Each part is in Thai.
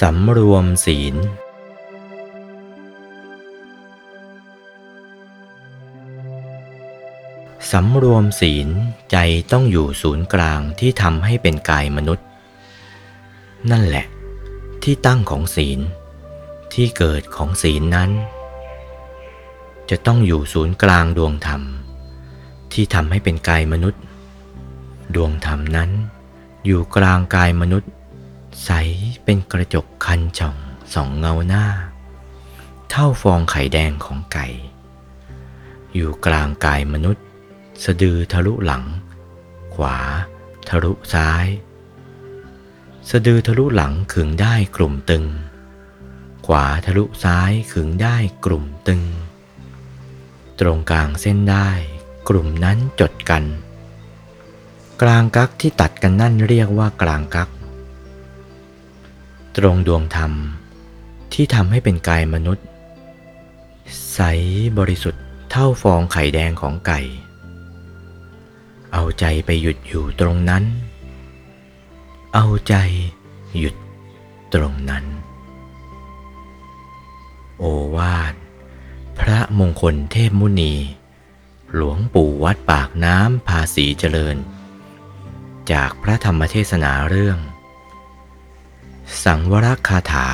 สำรวมศีล สำรวมศีลใจต้องอยู่ศูนย์กลางที่ทำให้เป็นกายมนุษย์ นั่นแหละ ที่ตั้งของศีล ที่เกิดของศีลนั้น จะต้องอยู่ศูนย์กลางดวงธรรม ที่ทำให้เป็นกายมนุษย์ ดวงธรรมนั้น อยู่กลางกายมนุษย์ ใสเป็นกระจกคันช่องสองเงาหน้า เท่าฟองไข่แดงของไก่ อยู่กลางกายมนุษย์ สะดือทะลุหลัง ขวา ทะลุซ้าย สะดือทะลุหลังขึงได้กลุ่มตึง ขวาทะลุซ้ายขึงได้กลุ่มตึง ตรงกลางเส้นได้กลุ่มนั้นจดกัน กลางกักที่ตัดกันนั่นเรียกว่ากลางกัก ตรงดวงธรรมที่ทำให้เป็นกายมนุษย์ ใสบริสุทธิ์เท่าฟองไข่แดงของไก่ เอาใจไปหยุดอยู่ตรงนั้น เอาใจหยุดตรงนั้น โอวาท พระมงคลเทพมุนี หลวงปู่วัดปากน้ำภาษีเจริญ จากพระธรรมเทศนาเรื่อง สังวรคาถา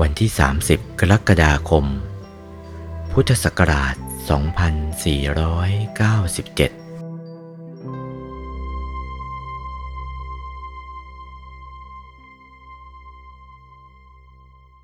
วันที่ 30 กรกฎาคม พุทธศักราช 2497